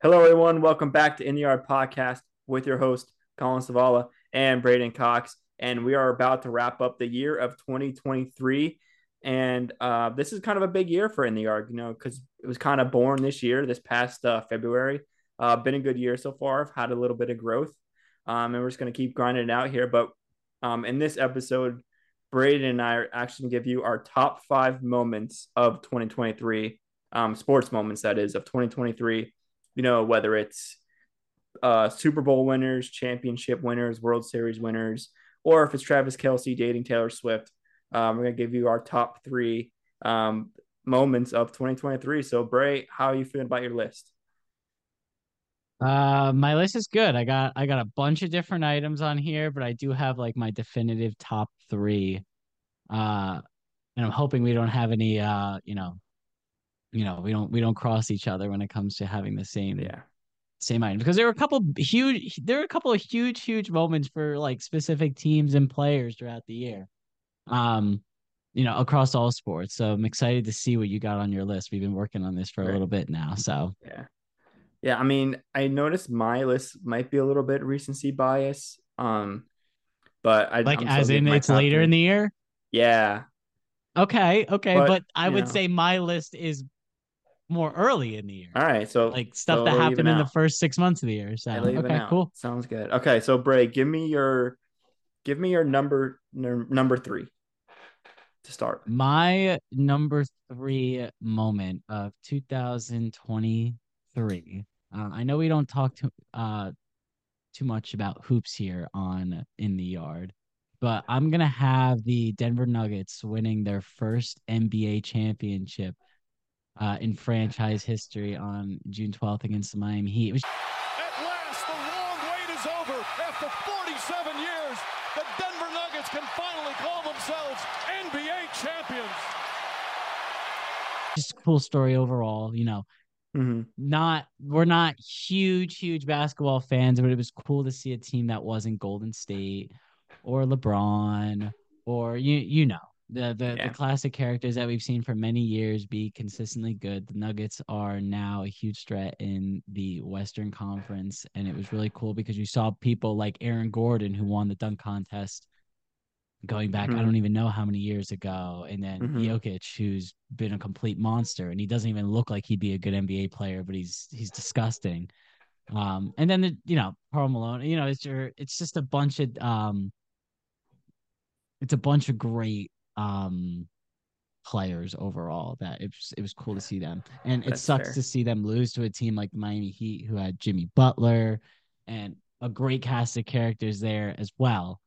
Hello, everyone. Welcome back to In the Yard Podcast with your host, Collin Savala and Braeden Cox. And we are about to wrap up the year of 2023. And uh, this is kind of a big year for In the Yard, you know, because it was kind of born this year, this past uh, February. Uh, been a good year so far. I've had a little bit of growth. Um, and we're just going to keep grinding it out here. But um, in this episode, Braeden and I are actually give you our top five moments of 2023, um, sports moments, that is, of 2023 you know, whether it's uh, Super Bowl winners, championship winners, World Series winners, or if it's Travis Kelce dating Taylor Swift. Um, we're going to give you our top three um, moments of 2023. So, Bray, how are you feeling about your list? Uh, my list is good. I got I got a bunch of different items on here, but I do have like my definitive top three. Uh, and I'm hoping we don't have any uh, you know, you know we don't we don't cross each other when it comes to having the same yeah. same items. Because there were a couple huge there were a couple of huge huge moments for like specific teams and players throughout the year um you know across all sports. So i'm excited to see what you got on your list. We've been working on this for right. a little bit now so. Yeah. Yeah i mean i noticed my list might be a little bit recency bias um but i like as in it's later three. in the year? Yeah. Okay okay but, but i would know. say my list is more early in the year. All right, so like stuff so that happened in the first six months of the year. So okay, cool. Sounds good. Okay, so Bray, give me your, give me your number number three to start. My number three moment of 2023. Uh, I know we don't talk to uh too much about hoops here on in the yard, but I'm gonna have the Denver Nuggets winning their first NBA championship uh, in franchise history on June 12th against the Miami Heat. Was- At last, the long wait is over. After 47 years, the Denver Nuggets can finally call themselves NBA champions. Just a cool story overall, you know. Mm-hmm. Not we're not huge, huge basketball fans, but it was cool to see a team that wasn't Golden State or LeBron or you you know the the, yeah. the classic characters that we've seen for many years be consistently good. The Nuggets are now a huge threat in the Western Conference, and it was really cool because you saw people like Aaron Gordon who won the dunk contest going back mm-hmm. I don't even know how many years ago, and then mm-hmm. Jokic who's been a complete monster, and he doesn't even look like he'd be a good NBA player, but he's he's disgusting. Um, and then the you know Karl Malone, you know it's your it's just a bunch of um, it's a bunch of great um players overall that it was, it was cool to see them. And That's it sucks fair. to see them lose to a team like the Miami Heat who had Jimmy Butler and a great cast of characters there as well.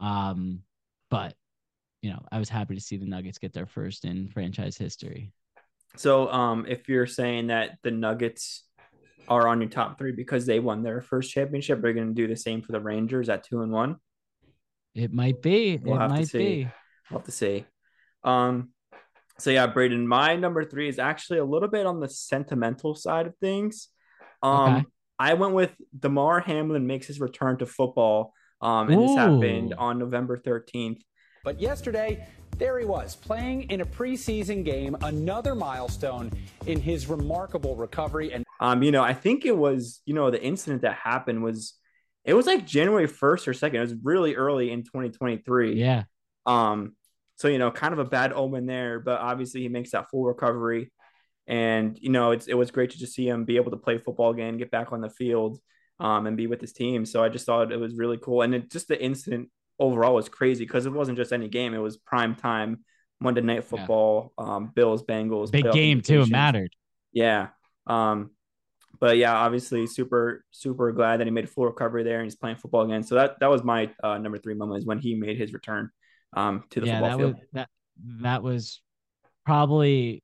Um but you know I was happy to see the Nuggets get their first in franchise history. So um if you're saying that the Nuggets are on your top 3 because they won their first championship they're going to do the same for the Rangers at 2 and 1 it might be. We'll it might be We'll have to see. Um, so yeah, Braeden, my number three is actually a little bit on the sentimental side of things. Um, okay. I went with Damar Hamlin makes his return to football. Um, and Ooh. this happened on November 13th. But yesterday, there he was playing in a preseason game, another milestone in his remarkable recovery. And um, you know, I think it was, you know, the incident that happened was it was like January 1st or 2nd. It was really early in 2023. Yeah. Um, so, you know, kind of a bad omen there, but obviously he makes that full recovery. And, you know, it's, it was great to just see him be able to play football again, get back on the field um, and be with his team. So I just thought it was really cool. And it, just the incident overall was crazy because it wasn't just any game, it was prime time Monday night football, yeah. um, Bills, Bengals. Big game too. It mattered. Yeah. Um, but yeah, obviously super, super glad that he made a full recovery there and he's playing football again. So that, that was my uh, number three moment is when he made his return um, to the yeah, football that field. Was, that that was probably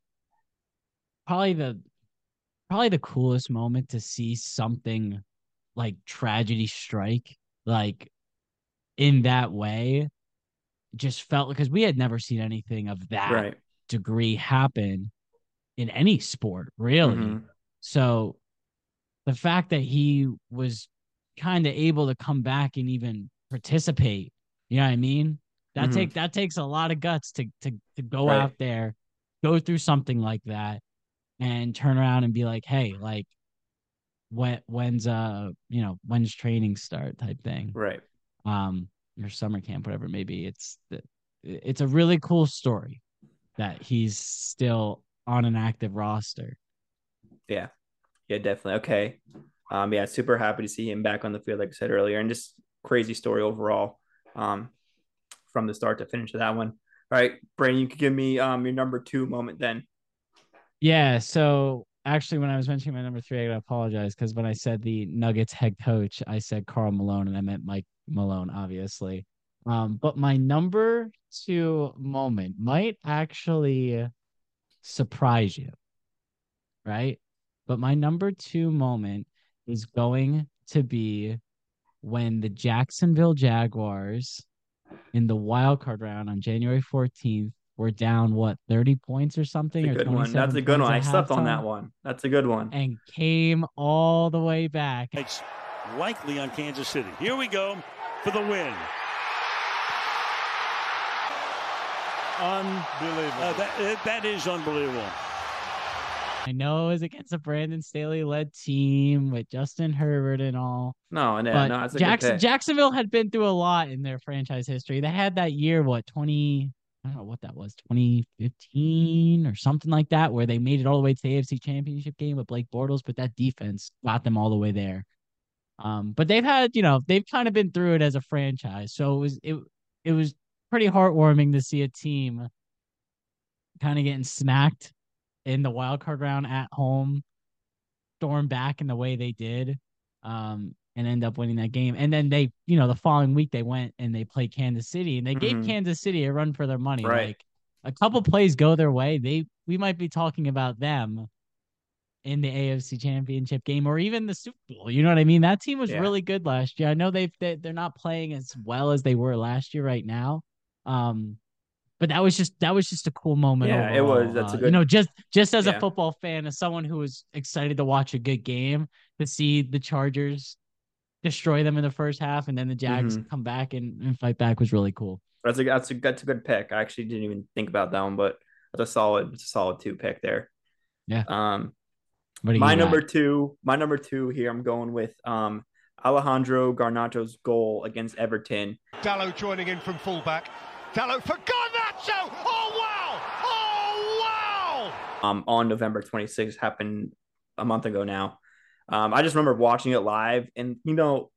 probably the probably the coolest moment to see something like tragedy strike like in that way just felt because we had never seen anything of that right. degree happen in any sport really mm-hmm. so the fact that he was kind of able to come back and even participate you know what i mean that mm-hmm. take that takes a lot of guts to to to go right. out there, go through something like that, and turn around and be like, hey, like when when's uh you know when's training start type thing. Right. Um, or summer camp, whatever maybe. It's the it's a really cool story that he's still on an active roster. Yeah. Yeah, definitely. Okay. Um, yeah, super happy to see him back on the field, like I said earlier, and just crazy story overall. Um, from the start to finish of that one. All right, Brain, you could give me um your number two moment then. Yeah. So actually, when I was mentioning my number three, I gotta apologize because when I said the Nuggets head coach, I said Karl Malone, and I meant Mike Malone, obviously. Um, but my number two moment might actually surprise you, right? But my number two moment is going to be when the Jacksonville Jaguars in the wild card round on January 14th We're down what 30 points or something That's a good one. That's a good one. I slept on that one. That's a good one. And came all the way back. It's likely on Kansas City. Here we go for the win. Unbelievable. Uh, that, that is unbelievable. I know it was against a Brandon Staley led team with Justin Herbert and all. No, no, no. Jackson, Jacksonville had been through a lot in their franchise history. They had that year, what, 20, I don't know what that was, 2015 or something like that, where they made it all the way to the AFC championship game with Blake Bortles, but that defense got them all the way there. Um, but they've had, you know, they've kind of been through it as a franchise. So it was, it, it was pretty heartwarming to see a team kind of getting smacked in the wild card round at home, storm back in the way they did, um, and end up winning that game. And then they, you know, the following week they went and they played Kansas City and they mm-hmm. gave Kansas City a run for their money. Right. Like a couple plays go their way, they we might be talking about them in the AFC Championship game or even the Super Bowl. You know what I mean? That team was yeah. really good last year. I know they've they, they're not playing as well as they were last year right now. Um, but that was just that was just a cool moment. Yeah, overall. it was. That's a uh, good. You know, just just as yeah. a football fan, as someone who was excited to watch a good game, to see the Chargers destroy them in the first half, and then the Jags mm-hmm. come back and, and fight back was really cool. That's a that's a that's a good pick. I actually didn't even think about that one, but that's a solid it's a solid two pick there. Yeah. Um, my number two, my number two here, I'm going with um Alejandro Garnacho's goal against Everton. Dalot joining in from fullback. Dalot for Oh wow! Oh wow! Um, on November 26th, happened a month ago now. Um, I just remember watching it live, and you know,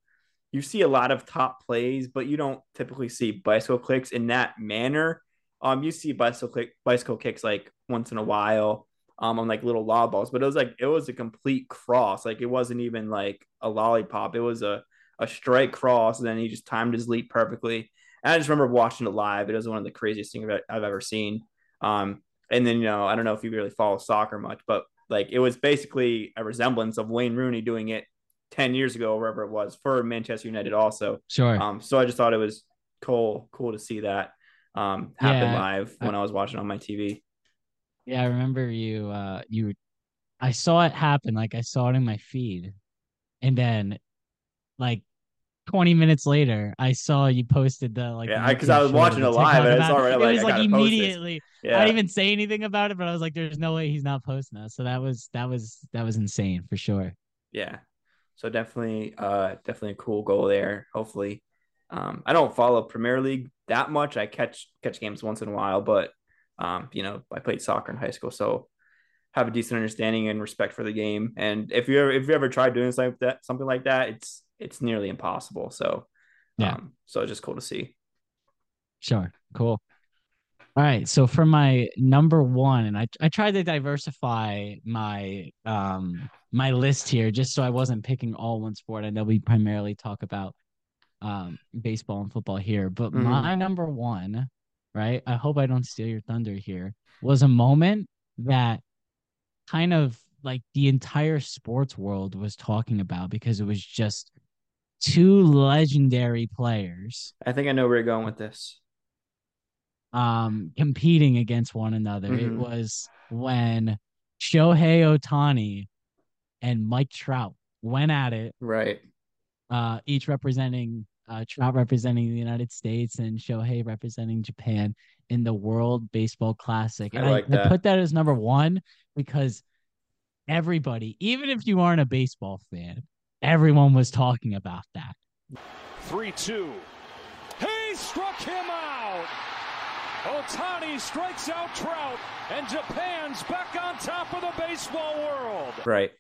you see a lot of top plays, but you don't typically see bicycle kicks in that manner. Um, you see bicycle click, bicycle kicks like once in a while, um, on like little lob balls, but it was like it was a complete cross. Like it wasn't even like a lollipop. It was a a straight cross, and then he just timed his leap perfectly. And I just remember watching it live. It was one of the craziest things I've ever seen. Um, and then, you know, I don't know if you really follow soccer much, but like it was basically a resemblance of Wayne Rooney doing it 10 years ago, or wherever it was for Manchester United also. Sure. Um, so I just thought it was cool, cool to see that um, happen yeah, live when I, I was watching on my TV. Yeah, I remember you uh you I saw it happen, like I saw it in my feed. And then like 20 minutes later, I saw you posted the like. Yeah, because I was watching it live and it's already like, it was like immediately. Yeah. I didn't even say anything about it, but I was like, "There's no way he's not posting that." So that was that was that was insane for sure. Yeah, so definitely, uh, definitely a cool goal there. Hopefully, um, I don't follow Premier League that much. I catch catch games once in a while, but um, you know, I played soccer in high school, so have a decent understanding and respect for the game. And if you ever if you ever tried doing something like that, something like that, it's it's nearly impossible. So yeah, um, so just cool to see. Sure, cool. All right, so for my number one, and I I tried to diversify my um my list here just so I wasn't picking all one sport. I know we primarily talk about um baseball and football here, but mm-hmm. my number one, right? I hope I don't steal your thunder here. Was a moment that kind of like the entire sports world was talking about because it was just two legendary players. I think I know where you're going with this. Um, competing against one another. Mm-hmm. It was when Shohei Ohtani and Mike Trout went at it. Right. Uh, each representing uh, Trout representing the United States and Shohei representing Japan in the World Baseball Classic. And I, like I, I put that as number one because everybody, even if you aren't a baseball fan, everyone was talking about that. 3 2. He struck him out. Ohtani strikes out Trout, and Japan's back on top of the baseball world. Right.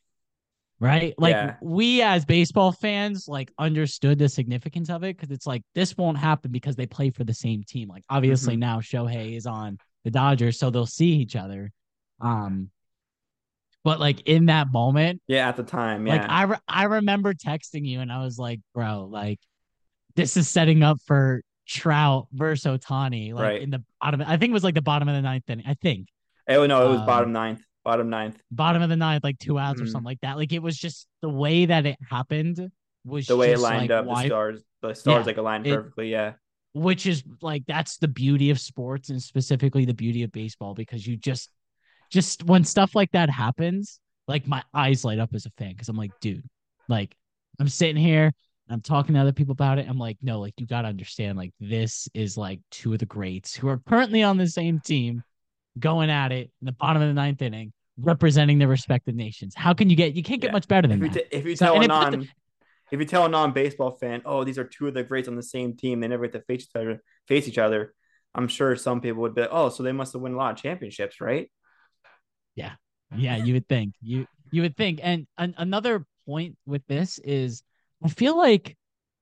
Right. Like yeah. we as baseball fans, like understood the significance of it because it's like this won't happen because they play for the same team. Like obviously mm-hmm. now Shohei is on the Dodgers, so they'll see each other. Um, but like in that moment, yeah, at the time, yeah. Like I re- I remember texting you and I was like, bro, like this is setting up for Trout versus Ohtani, like right. in the bottom. I think it was like the bottom of the ninth inning. I think. Oh no, it was um, bottom ninth. Bottom ninth. Bottom of the ninth, like two outs mm. or something like that. Like it was just the way that it happened was the way it lined like, up. Why... The stars, the stars yeah, like aligned it, perfectly. Yeah. Which is like that's the beauty of sports and specifically the beauty of baseball because you just just when stuff like that happens, like my eyes light up as a fan because I'm like, dude, like I'm sitting here, I'm talking to other people about it. I'm like, no, like you gotta understand, like this is like two of the greats who are currently on the same team, going at it in the bottom of the ninth inning, representing their respective nations. How can you get? You can't get yeah. much better than if that. You t- if you tell so, a non, the, if you tell a non-baseball fan, oh, these are two of the greats on the same team, they never get to face each other. Face each other. I'm sure some people would be, like, oh, so they must have won a lot of championships, right? Yeah, yeah, you would think you you would think. And an, another point with this is, I feel like,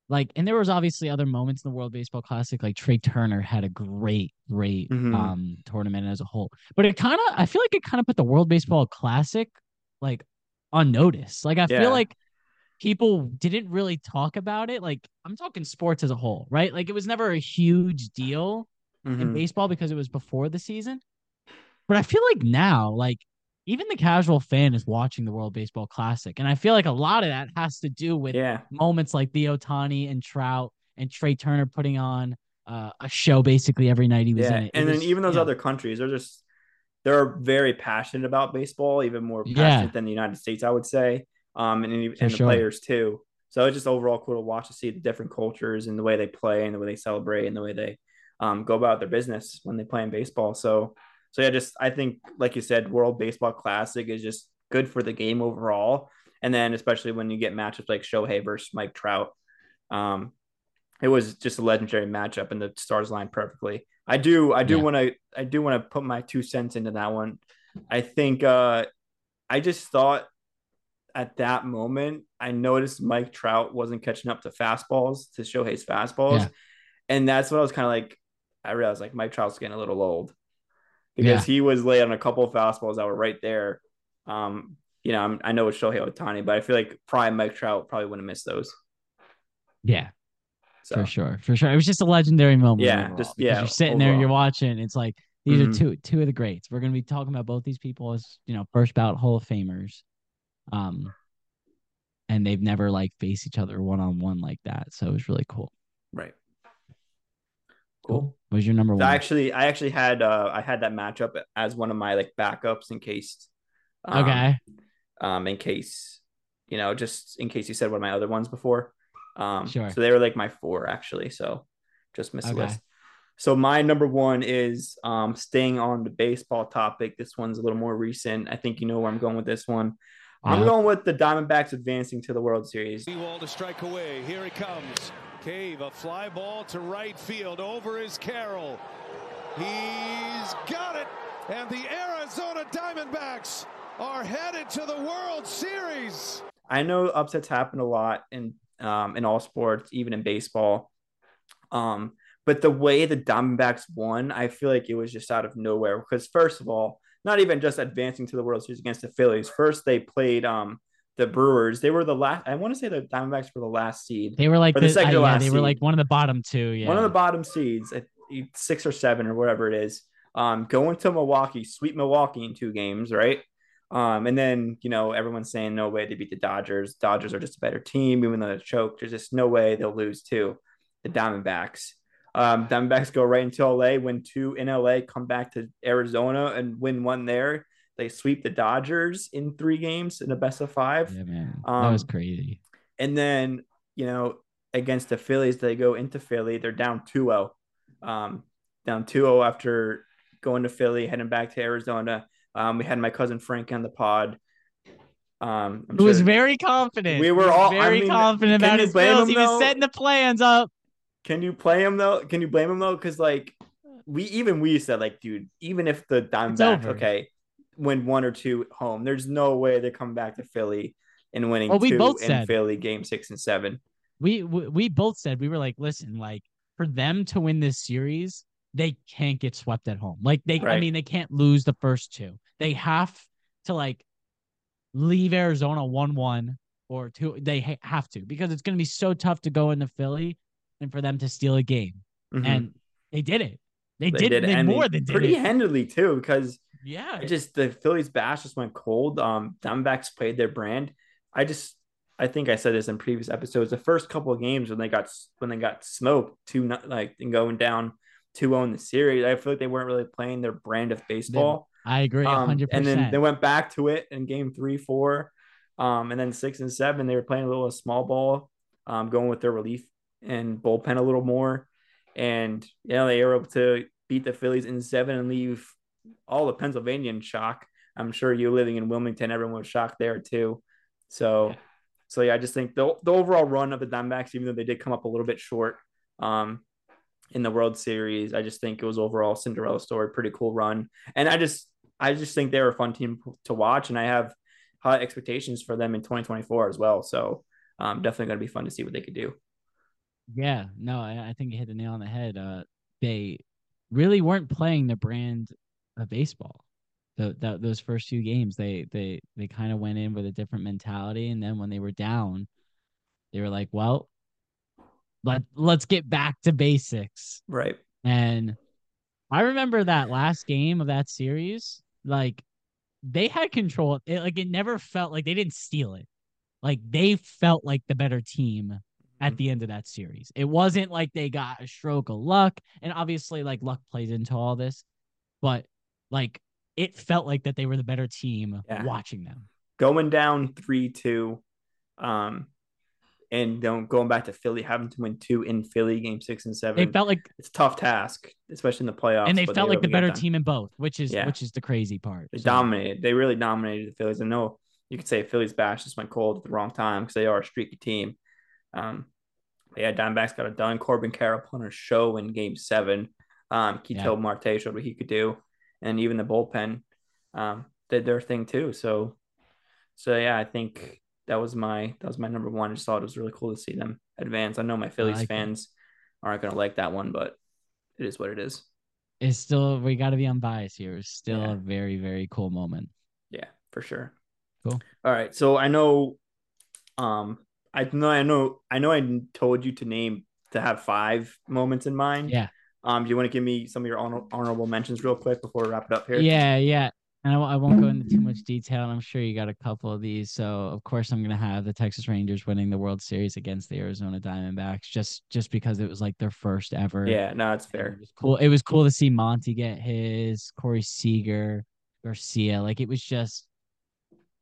like, and there was obviously other moments in the World Baseball Classic. Like Trea Turner had a great, great mm-hmm. um tournament as a whole, but it kind of, I feel like it kind of put the World Baseball Classic like on notice. Like I yeah. feel like people didn't really talk about it. Like I'm talking sports as a whole, right? Like it was never a huge deal mm-hmm. in baseball because it was before the season. But I feel like now, like even the casual fan is watching the World Baseball Classic. And I feel like a lot of that has to do with yeah. moments like the Ohtani and Trout and Trea Turner putting on uh, a show basically every night he was yeah. in it. And it then was, even those other countries, they're just they're very passionate about baseball, even more passionate yeah. than the United States, I would say. Um, and, and the sure. players too. So it's just overall cool to watch to see the different cultures and the way they play and the way they celebrate and the way they um, go about their business when they play in baseball. So so yeah, just I think like you said, World Baseball Classic is just good for the game overall. And then especially when you get matchups like Shohei versus Mike Trout, um, it was just a legendary matchup, and the stars line perfectly. I do, I do yeah. want to, I do want to put my two cents into that one. I think, uh, I just thought at that moment, I noticed Mike Trout wasn't catching up to fastballs to Shohei's fastballs, yeah. and that's what I was kind of like. I realized like Mike Trout's getting a little old, because yeah. he was late on a couple of fastballs that were right there. Um, you know, I'm, i know it's Shohei Ohtani, but I feel like prime Mike Trout probably wouldn't miss those. Yeah, so. for sure, for sure. It was just a legendary moment. Yeah, overall, just yeah. You're sitting overall. there, you're watching. It's like these mm-hmm. are two two of the greats. We're gonna be talking about both these people as you know first bout Hall of Famers. Um, and they've never like faced each other one on one like that, so it was really cool. Right. Cool. What was your number one? I actually, I actually had, uh, I had that matchup as one of my like backups in case. Um, okay. Um, in case, you know, just in case you said one of my other ones before. Um, sure. So they were like my four actually. So just missed okay. the list. So my number one is um, staying on the baseball topic. This one's a little more recent. I think you know where I'm going with this one. Yeah. I'm going with the Diamondbacks advancing to the World Series. Wall to strike away. Here he comes. Cave, a fly ball to right field. Over is Carroll. He's got it. And the Arizona Diamondbacks are headed to the World Series. I know upsets happen a lot in um, in all sports, even in baseball. Um, but the way the Diamondbacks won, I feel like it was just out of nowhere. Because first of all, not even just advancing to the World Series against the Phillies. First, they played um, the Brewers. They were the last. I want to say the Diamondbacks were the last seed. They were like the, the second uh, yeah, They seed. were like one of the bottom two. Yeah, one of the bottom seeds, six or seven or whatever it is. Um, going to Milwaukee, sweep Milwaukee in two games, right? Um, and then you know everyone's saying no way they beat the Dodgers. Dodgers are just a better team, even though they choked. There's just no way they'll lose to the Diamondbacks. Um, Diamondbacks go right into LA, win two in LA, come back to Arizona and win one there. They sweep the Dodgers in three games in a best of five. Yeah, man. Um, that was crazy. And then, you know, against the Phillies, they go into Philly. They're down 2 0. Um, down 2 0 after going to Philly, heading back to Arizona. Um, we had my cousin Frank on the pod. Um, I'm was sure very confident. We were all very I mean, confident about his bills. Him, he was setting the plans up. Can you play him though? Can you blame him though? Because like we even we said like, dude, even if the Diamondbacks okay win one or two at home, there's no way they come back to Philly and winning well, we two both in said, Philly game six and seven. We, we we both said we were like, listen, like for them to win this series, they can't get swept at home. Like they, right. I mean, they can't lose the first two. They have to like leave Arizona one one or two. They ha- have to because it's going to be so tough to go into Philly and for them to steal a game. Mm-hmm. And they did it. They, they did, did. They more than pretty it. handily too because yeah, just the Phillies bash just went cold. Um, Diamondbacks played their brand. I just I think I said this in previous episodes. The first couple of games when they got when they got smoked two like and going down 2-0 in the series, I feel like they weren't really playing their brand of baseball. I agree, hundred um, And then they went back to it in game three, four, um, and then six and seven. They were playing a little small ball, um, going with their relief and bullpen a little more, and you know they were able to beat the Phillies in seven and leave all the Pennsylvania in shock. I'm sure you living in Wilmington, everyone was shocked there too. So, yeah. so yeah, I just think the the overall run of the Diamondbacks, even though they did come up a little bit short, um, in the World Series. I just think it was overall Cinderella story, pretty cool run, and I just I just think they're a fun team to watch, and I have high expectations for them in 2024 as well. So um, definitely going to be fun to see what they could do. Yeah, no, I, I think you hit the nail on the head. Uh, they really weren't playing the brand of baseball. The, the, those first few games, they they they kind of went in with a different mentality, and then when they were down, they were like, "Well, let let's get back to basics. Right. And I remember that last game of that series, like they had control. It, like it never felt like they didn't steal it. Like they felt like the better team at mm-hmm. the end of that series. It wasn't like they got a stroke of luck, and obviously like luck plays into all this, but like it felt like that they were the better team yeah. watching them. Going down 3-2 um and don't going back to Philly, having to win two in Philly, game six and seven. It felt like it's tough task, especially in the playoffs. And they felt they like the better team in both, which is yeah. which is the crazy part. They so. dominated. They really dominated the Phillies. I know you could say Phillies bash just went cold at the wrong time because they are a streaky team. Um, yeah, Diamondbacks got it done. Corbin Carroll put on a show in Game Seven. Um, Ketel yeah. Marte showed what he could do, and even the bullpen um, did their thing too. So, so yeah, I think that was my that was my number one. I just thought it was really cool to see them advance. I know my Phillies like fans it. aren't gonna like that one, but it is what it is. It's still we got to be unbiased here. It's still yeah. a very very cool moment. Yeah, for sure. Cool. All right, so I know, um, I know I know I know I told you to name to have five moments in mind. Yeah. Um, do you want to give me some of your honor- honorable mentions real quick before we wrap it up here? Yeah, yeah and I, I, won't go into too much detail. And I'm sure you got a couple of these. So of course I'm gonna have the Texas Rangers winning the World Series against the Arizona Diamondbacks, just just because it was like their first ever. Yeah, no, it's fair. It was cool. It was cool to see Monty get his, Corey Seager, Garcia. Like it was just,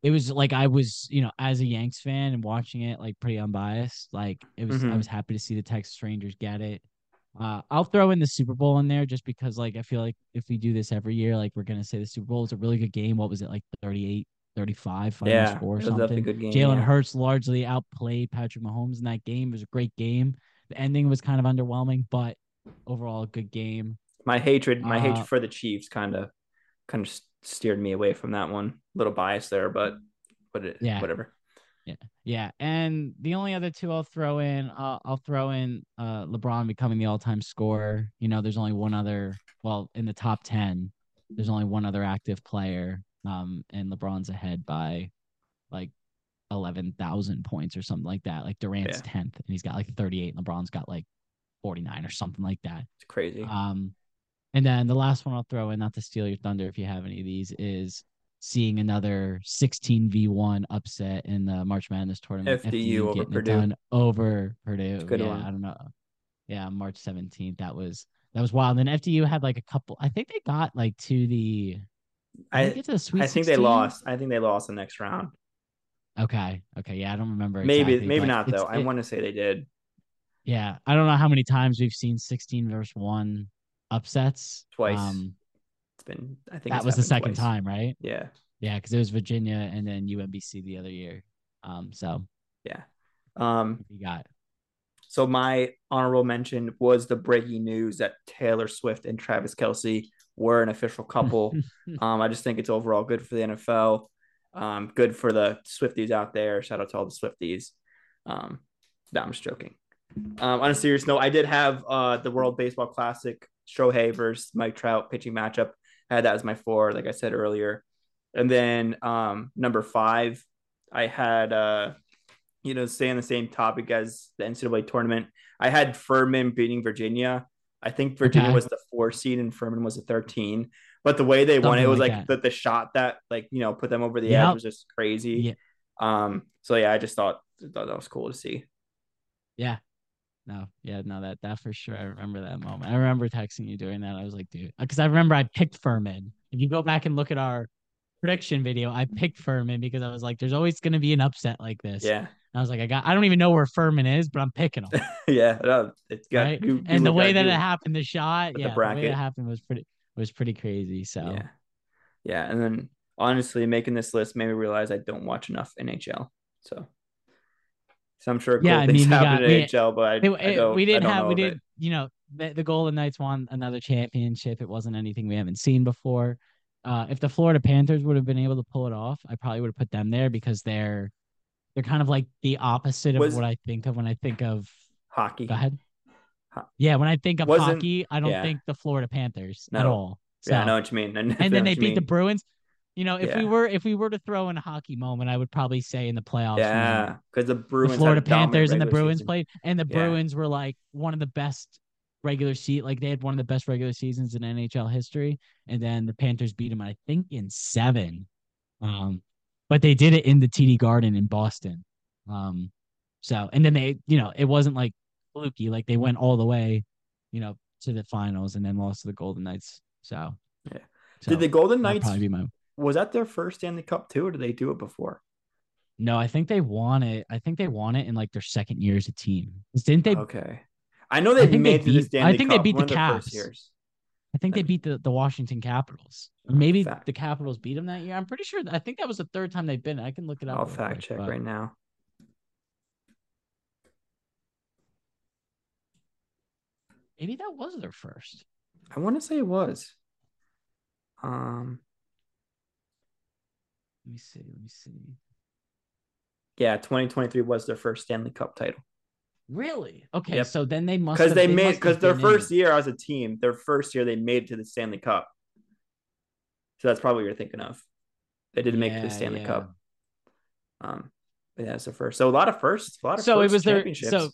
it was like I was, you know, as a Yanks fan and watching it like pretty unbiased. Like it was, mm-hmm. I was happy to see the Texas Rangers get it. Uh, I'll throw in the Super Bowl in there just because, like, I feel like if we do this every year, like, we're going to say the Super Bowl is a really good game. What was it, like 38, 35 final yeah, score or something? Jalen yeah. Hurts largely outplayed Patrick Mahomes in that game. It was a great game. The ending was kind of underwhelming, but overall, a good game. My hatred, my uh, hatred for the Chiefs kind of, kind of steered me away from that one. A little bias there, but, but it, yeah, whatever. Yeah, yeah, and the only other two I'll throw in, uh, I'll throw in uh, LeBron becoming the all-time scorer. You know, there's only one other. Well, in the top ten, there's only one other active player, um, and LeBron's ahead by like eleven thousand points or something like that. Like Durant's tenth, yeah. and he's got like thirty-eight, and LeBron's got like forty-nine or something like that. It's crazy. Um, and then the last one I'll throw in, not to steal your thunder, if you have any of these, is seeing another 16 v1 upset in the March Madness tournament. FDU, FDU over Purdue. over Purdue. Good yeah, one. I don't know. Yeah, March 17th. That was that was wild. And then FDU had like a couple. I think they got like to the. I, to the Sweet I think 16? they lost. I think they lost the next round. Okay. Okay. Yeah, I don't remember. Maybe exactly, maybe not though. I want to say they did. Yeah, I don't know how many times we've seen 16 versus one upsets. Twice. Um, it's been I think that was the second twice. time, right? Yeah. Yeah, because it was Virginia and then UMBC the other year. Um, so yeah. Um, you got. So my honorable mention was the breaking news that Taylor Swift and Travis Kelce were an official couple. um, I just think it's overall good for the NFL. Um, good for the Swifties out there. Shout out to all the Swifties. Um, no, I'm just joking. Um, on a serious note, I did have uh the World Baseball Classic Shohei versus Mike Trout pitching matchup. I had that as my four, like I said earlier. And then um number five, I had uh you know, stay on the same topic as the NCAA tournament. I had Furman beating Virginia. I think Virginia okay. was the four seed and Furman was a 13. But the way they Something won it was like, like the, the shot that like you know put them over the yep. edge was just crazy. Yeah. Um. So yeah, I just thought, thought that was cool to see. Yeah. No. Yeah. No. That that for sure. I remember that moment. I remember texting you during that. I was like, dude, because I remember I picked Furman. If you go back and look at our prediction video, I picked Furman because I was like, there's always going to be an upset like this. Yeah. And I was like, I got, I don't even know where Furman is, but I'm picking them. yeah. No, it's got, right? you, you and the way that it happened, the shot, yeah, the, the, way it happened was pretty, was pretty crazy. So, yeah. Yeah. And then honestly, making this list made me realize I don't watch enough NHL. So, so I'm sure cool yeah, I mean, happen got, in we, NHL, but I, it, I we didn't have, we did, you know, the, the Golden Knights won another championship. It wasn't anything we haven't seen before. Uh, if the Florida Panthers would have been able to pull it off, I probably would have put them there because they're they're kind of like the opposite of Was, what I think of when I think of hockey. Go ahead. Yeah, when I think of hockey, I don't yeah. think the Florida Panthers no. at all. So, yeah, I know what you mean. and then they beat the Bruins. You know, if yeah. we were if we were to throw in a hockey moment, I would probably say in the playoffs. Yeah, because the Bruins, the Florida Panthers, and the Bruins season. played, and the yeah. Bruins were like one of the best regular seat. Like they had one of the best regular seasons in NHL history, and then the Panthers beat them, I think, in seven. Um, but they did it in the TD Garden in Boston. Um, so and then they, you know, it wasn't like fluky. Like they went all the way, you know, to the finals and then lost to the Golden Knights. So yeah. So did the Golden Knights probably be my was that their first Stanley Cup too, or did they do it before? No, I think they won it. I think they won it in like their second year as a team. Didn't they? Okay. I know they I made they beat, I think Cup, they beat the Caps. I think they beat the, the Washington Capitals. Maybe fact. the Capitals beat them that year. I'm pretty sure. I think that was the third time they've been. I can look it up. I'll fact quick, check but... right now. Maybe that was their first. I want to say it was. Um. Let me see. Let me see. Yeah, 2023 was their first Stanley Cup title. Really? Okay, yep. so then they must because they, they, made because their first in. year as a team, their first year they made it to the Stanley Cup. So that's probably what you're thinking of. They didn't yeah, make it to the Stanley yeah. Cup. Um, yeah, it's the first. So a lot of firsts, a lot of so it was their so.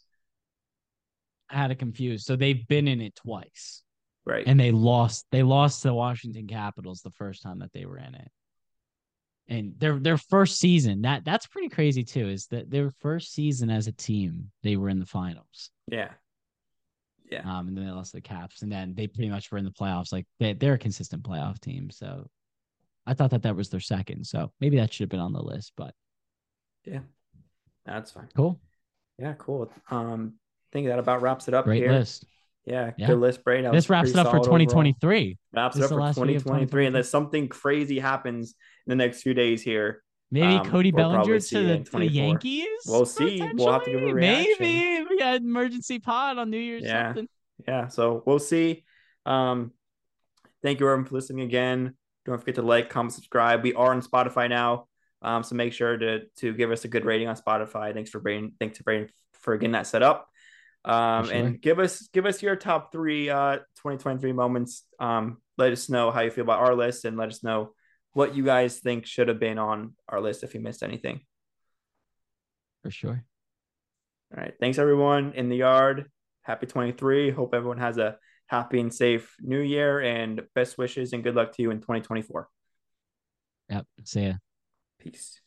I had it confused. So they've been in it twice, right? And they lost. They lost the Washington Capitals the first time that they were in it and their their first season that that's pretty crazy too is that their first season as a team they were in the finals. Yeah. Yeah. Um and then they lost the caps and then they pretty much were in the playoffs like they, they're a consistent playoff team so i thought that that was their second so maybe that should have been on the list but yeah. That's fine. Cool. Yeah cool. Um i think that about wraps it up great here. list yeah, yeah, good list, Brain. This wraps it up for 2023. Overall. Wraps it up for 2023, and then something crazy happens in the next few days here. Maybe um, Cody Bellinger to the, to the, Yankees. We'll see. We'll have to give a reaction. Maybe we got emergency pod on New Year's. Yeah, something. yeah. So we'll see. Um, thank you everyone for listening again. Don't forget to like, comment, subscribe. We are on Spotify now, um, so make sure to to give us a good rating on Spotify. Thanks for Brain. Thanks to Brain for getting that set up. Um, and give us give us your top three uh 2023 moments. Um, let us know how you feel about our list and let us know what you guys think should have been on our list if you missed anything. For sure. All right. Thanks everyone in the yard. Happy 23. Hope everyone has a happy and safe new year and best wishes and good luck to you in 2024. Yep. See ya. Peace.